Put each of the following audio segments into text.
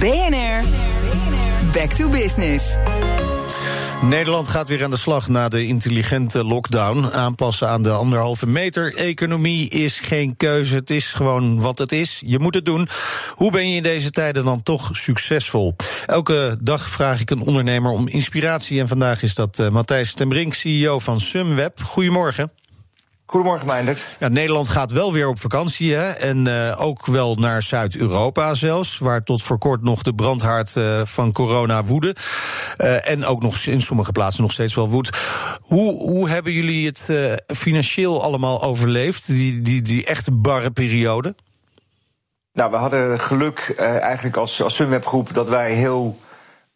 BNR, back to business. Nederland gaat weer aan de slag na de intelligente lockdown. Aanpassen aan de anderhalve meter. Economie is geen keuze. Het is gewoon wat het is. Je moet het doen. Hoe ben je in deze tijden dan toch succesvol? Elke dag vraag ik een ondernemer om inspiratie. En vandaag is dat uh, Matthijs Tembrink, CEO van Sumweb. Goedemorgen. Goedemorgen, Meindert. Ja, Nederland gaat wel weer op vakantie. Hè? En uh, ook wel naar Zuid-Europa zelfs. Waar tot voor kort nog de brandhaard uh, van corona woedde. Uh, en ook nog in sommige plaatsen nog steeds wel woedt. Hoe, hoe hebben jullie het financieel allemaal overleefd? Die, die, die echte barre periode? Nou, we hadden geluk eigenlijk als, als Sunweb-groep dat wij heel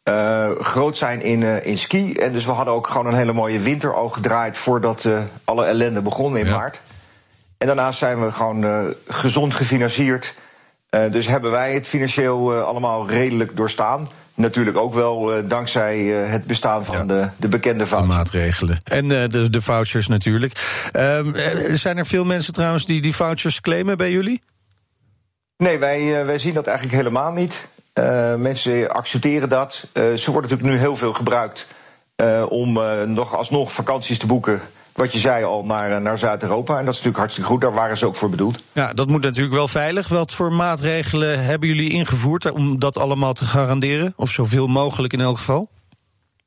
uh, groot zijn in, uh, in ski. En dus we hadden ook gewoon een hele mooie winter al gedraaid voordat uh, alle ellende begon in ja. maart. En daarnaast zijn we gewoon gezond gefinancierd. dus hebben wij het financieel allemaal redelijk doorstaan. Natuurlijk ook wel dankzij het bestaan van ja. de, de bekende vouchers. De maatregelen. En de, de vouchers natuurlijk. Ehm, zijn er veel mensen trouwens die die vouchers claimen bij jullie? Nee, wij, wij zien dat eigenlijk helemaal niet. Uh, mensen accepteren dat. Uh, ze worden natuurlijk nu heel veel gebruikt uh, om nog alsnog vakanties te boeken. Wat je zei al, naar, naar Zuid-Europa. En dat is natuurlijk hartstikke goed. Daar waren ze ook voor bedoeld. Ja, dat moet natuurlijk wel veilig. Wat voor maatregelen hebben jullie ingevoerd om dat allemaal te garanderen? Of zoveel mogelijk in elk geval?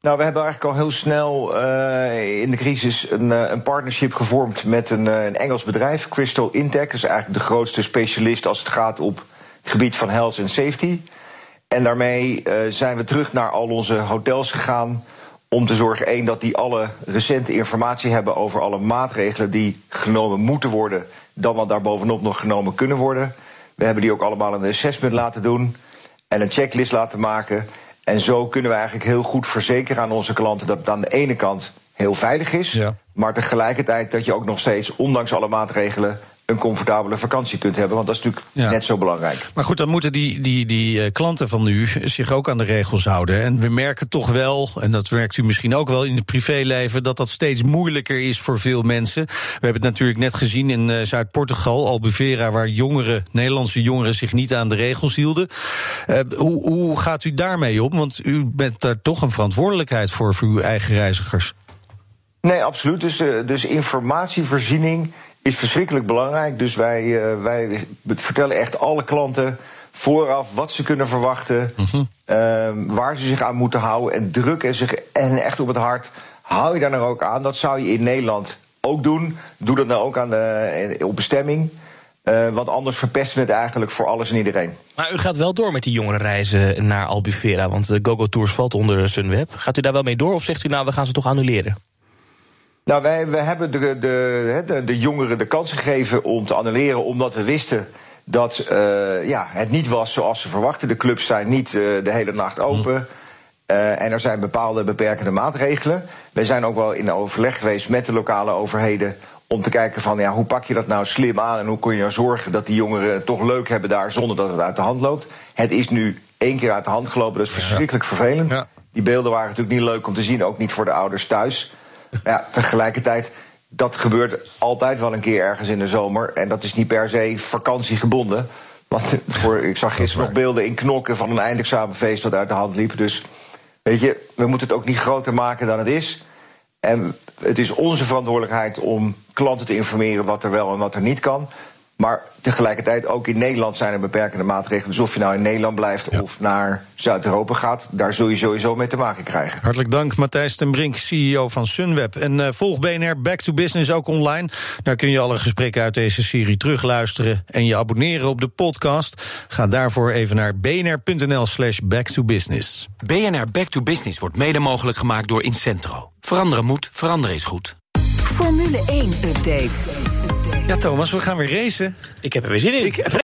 Nou, we hebben eigenlijk al heel snel uh, in de crisis een, een, partnership gevormd met een, een Engels bedrijf, Crystal Intech. Dat is eigenlijk de grootste specialist als het gaat op het gebied van health en safety. En daarmee uh, zijn we terug naar al onze hotels gegaan. Om te zorgen, één, dat die alle recente informatie hebben over alle maatregelen die genomen moeten worden. Dan wat daar bovenop nog genomen kunnen worden. We hebben die ook allemaal een assessment laten doen. En een checklist laten maken. En zo kunnen we eigenlijk heel goed verzekeren aan onze klanten dat het aan de ene kant heel veilig is. Ja. Maar tegelijkertijd dat je ook nog steeds, ondanks alle maatregelen, een comfortabele vakantie kunt hebben. Want dat is natuurlijk ja. net zo belangrijk. Maar goed, dan moeten die, die, die uh, klanten van u zich ook aan de regels houden. En we merken toch wel, en dat merkt u misschien ook wel in het privéleven, dat dat steeds moeilijker is voor veel mensen. We hebben het natuurlijk net gezien in uh, Zuid-Portugal, Albufeira, waar jongeren, Nederlandse jongeren zich niet aan de regels hielden. Uh, hoe, hoe gaat u daarmee om? Want u bent daar toch een verantwoordelijkheid voor, voor uw eigen reizigers. Nee, absoluut. Dus, dus informatievoorziening is verschrikkelijk belangrijk. Dus wij, uh, wij vertellen echt alle klanten vooraf wat ze kunnen verwachten, -huh. uh, waar ze zich aan moeten houden en drukken zich en echt op het hart. Hou je daar nou ook aan? Dat zou je in Nederland ook doen. Doe dat nou ook aan de, op bestemming. Uh, want anders verpesten we het eigenlijk voor alles en iedereen. Maar u gaat wel door met die jongere reizen naar Albufeira. Want de GoGo Tours valt onder Sunweb. Gaat u daar wel mee door of zegt u nou, we gaan ze toch annuleren? Nou, wij, wij hebben de, de, de, de jongeren de kans gegeven om te annuleren, omdat we wisten dat uh, ja, het niet was zoals ze verwachten. De clubs zijn niet uh, de hele nacht open. Uh, en er zijn bepaalde beperkende maatregelen. Wij zijn ook wel in overleg geweest met de lokale overheden. Om te kijken van ja, hoe pak je dat nou slim aan en hoe kun je nou zorgen dat die jongeren het toch leuk hebben daar zonder dat het uit de hand loopt. Het is nu één keer uit de hand gelopen, dat is verschrikkelijk ja. vervelend. Ja. Die beelden waren natuurlijk niet leuk om te zien, ook niet voor de ouders thuis. Ja, tegelijkertijd, dat gebeurt altijd wel een keer ergens in de zomer. En dat is niet per se vakantiegebonden. Want voor, ik zag gisteren nog beelden in knokken van een eindexamenfeest dat uit de hand liep. Dus weet je, we moeten het ook niet groter maken dan het is. En het is onze verantwoordelijkheid om klanten te informeren wat er wel en wat er niet kan. Maar tegelijkertijd ook in Nederland zijn er beperkende maatregelen. Dus of je nou in Nederland blijft ja. of naar Zuid-Europa gaat, daar zul je sowieso mee te maken krijgen. Hartelijk dank, Matthijs ten Brink, CEO van Sunweb. En uh, volg BNR Back to Business ook online. Daar kun je alle gesprekken uit deze serie terugluisteren en je abonneren op de podcast. Ga daarvoor even naar bnr.nl/slash back to business. BNR Back to Business wordt mede mogelijk gemaakt door Incentro. Veranderen moet, veranderen is goed. Formule 1 update. Ja, Thomas, we gaan weer racen. Ik heb er weer zin in. Ik